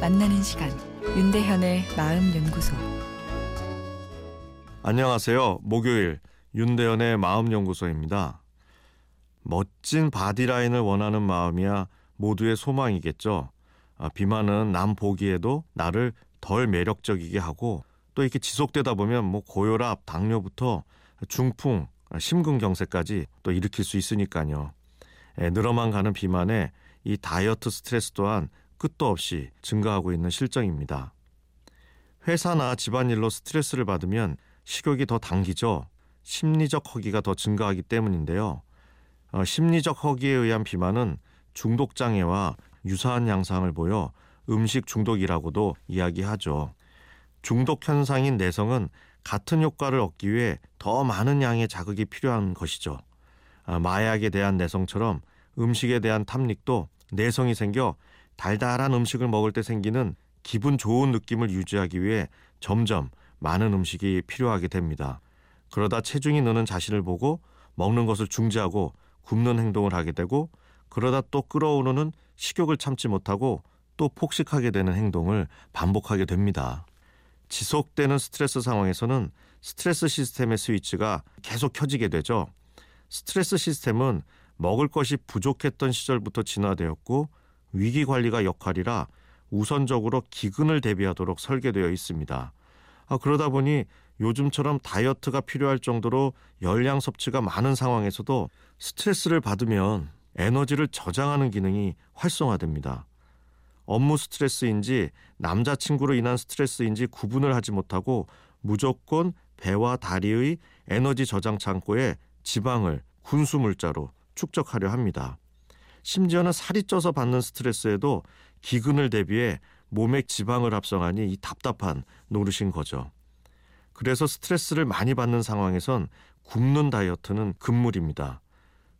만나는 시간 윤대현의 마음 연구소 안녕하세요. 목요일 윤대현의 마음 연구소입니다. 멋진 바디라인을 원하는 마음이야 모두의 소망이겠죠. 아, 비만은 남 보기에도 나를 덜 매력적이게 하고 또 이렇게 지속되다 보면 뭐 고혈압, 당뇨부터 중풍, 심근경색까지 또 일으킬 수 있으니까요. 에, 늘어만 가는 비만에 이 다이어트 스트레스 또한 끝도 없이 증가하고 있는 실정입니다. 회사나 집안일로 스트레스를 받으면 식욕이 더 당기죠. 심리적 허기가 더 증가하기 때문인데요. 어, 심리적 허기에 의한 비만은 중독 장애와 유사한 양상을 보여 음식 중독이라고도 이야기하죠. 중독 현상인 내성은 같은 효과를 얻기 위해 더 많은 양의 자극이 필요한 것이죠. 아, 마약에 대한 내성처럼 음식에 대한 탐닉도 내성이 생겨 달달한 음식을 먹을 때 생기는 기분 좋은 느낌을 유지하기 위해 점점 많은 음식이 필요하게 됩니다. 그러다 체중이 느는 자신을 보고 먹는 것을 중지하고 굶는 행동을 하게 되고 그러다 또 끓어오르는 식욕을 참지 못하고 또 폭식하게 되는 행동을 반복하게 됩니다. 지속되는 스트레스 상황에서는 스트레스 시스템의 스위치가 계속 켜지게 되죠. 스트레스 시스템은 먹을 것이 부족했던 시절부터 진화되었고 위기 관리가 역할이라 우선적으로 기근을 대비하도록 설계되어 있습니다. 아, 그러다 보니 요즘처럼 다이어트가 필요할 정도로 열량 섭취가 많은 상황에서도 스트레스를 받으면 에너지를 저장하는 기능이 활성화됩니다. 업무 스트레스인지 남자친구로 인한 스트레스인지 구분을 하지 못하고 무조건 배와 다리의 에너지 저장 창고에 지방을 군수 물자로 축적하려 합니다. 심지어는 살이 쪄서 받는 스트레스에도 기근을 대비해 몸에 지방을 합성하니 이 답답한 노릇인 거죠. 그래서 스트레스를 많이 받는 상황에선 굶는 다이어트는 금물입니다.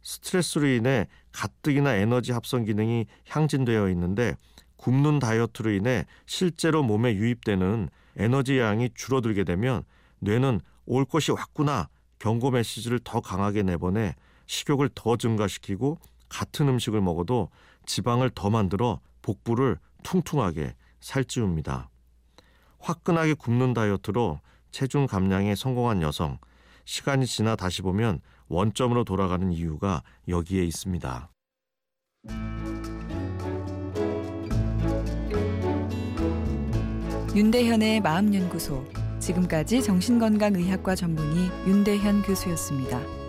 스트레스로 인해 가뜩이나 에너지 합성 기능이 향진되어 있는데 굶는 다이어트로 인해 실제로 몸에 유입되는 에너지 양이 줄어들게 되면 뇌는 올 것이 왔구나 경고 메시지를 더 강하게 내보내 식욕을 더 증가시키고 같은 음식을 먹어도 지방을 더 만들어 복부를 퉁퉁하게 살찌웁니다. 화끈하게 굶는 다이어트로 체중 감량에 성공한 여성, 시간이 지나 다시 보면 원점으로 돌아가는 이유가 여기에 있습니다. 윤대현의 마음연구소 지금까지 정신건강의학과 전문의 윤대현 교수였습니다.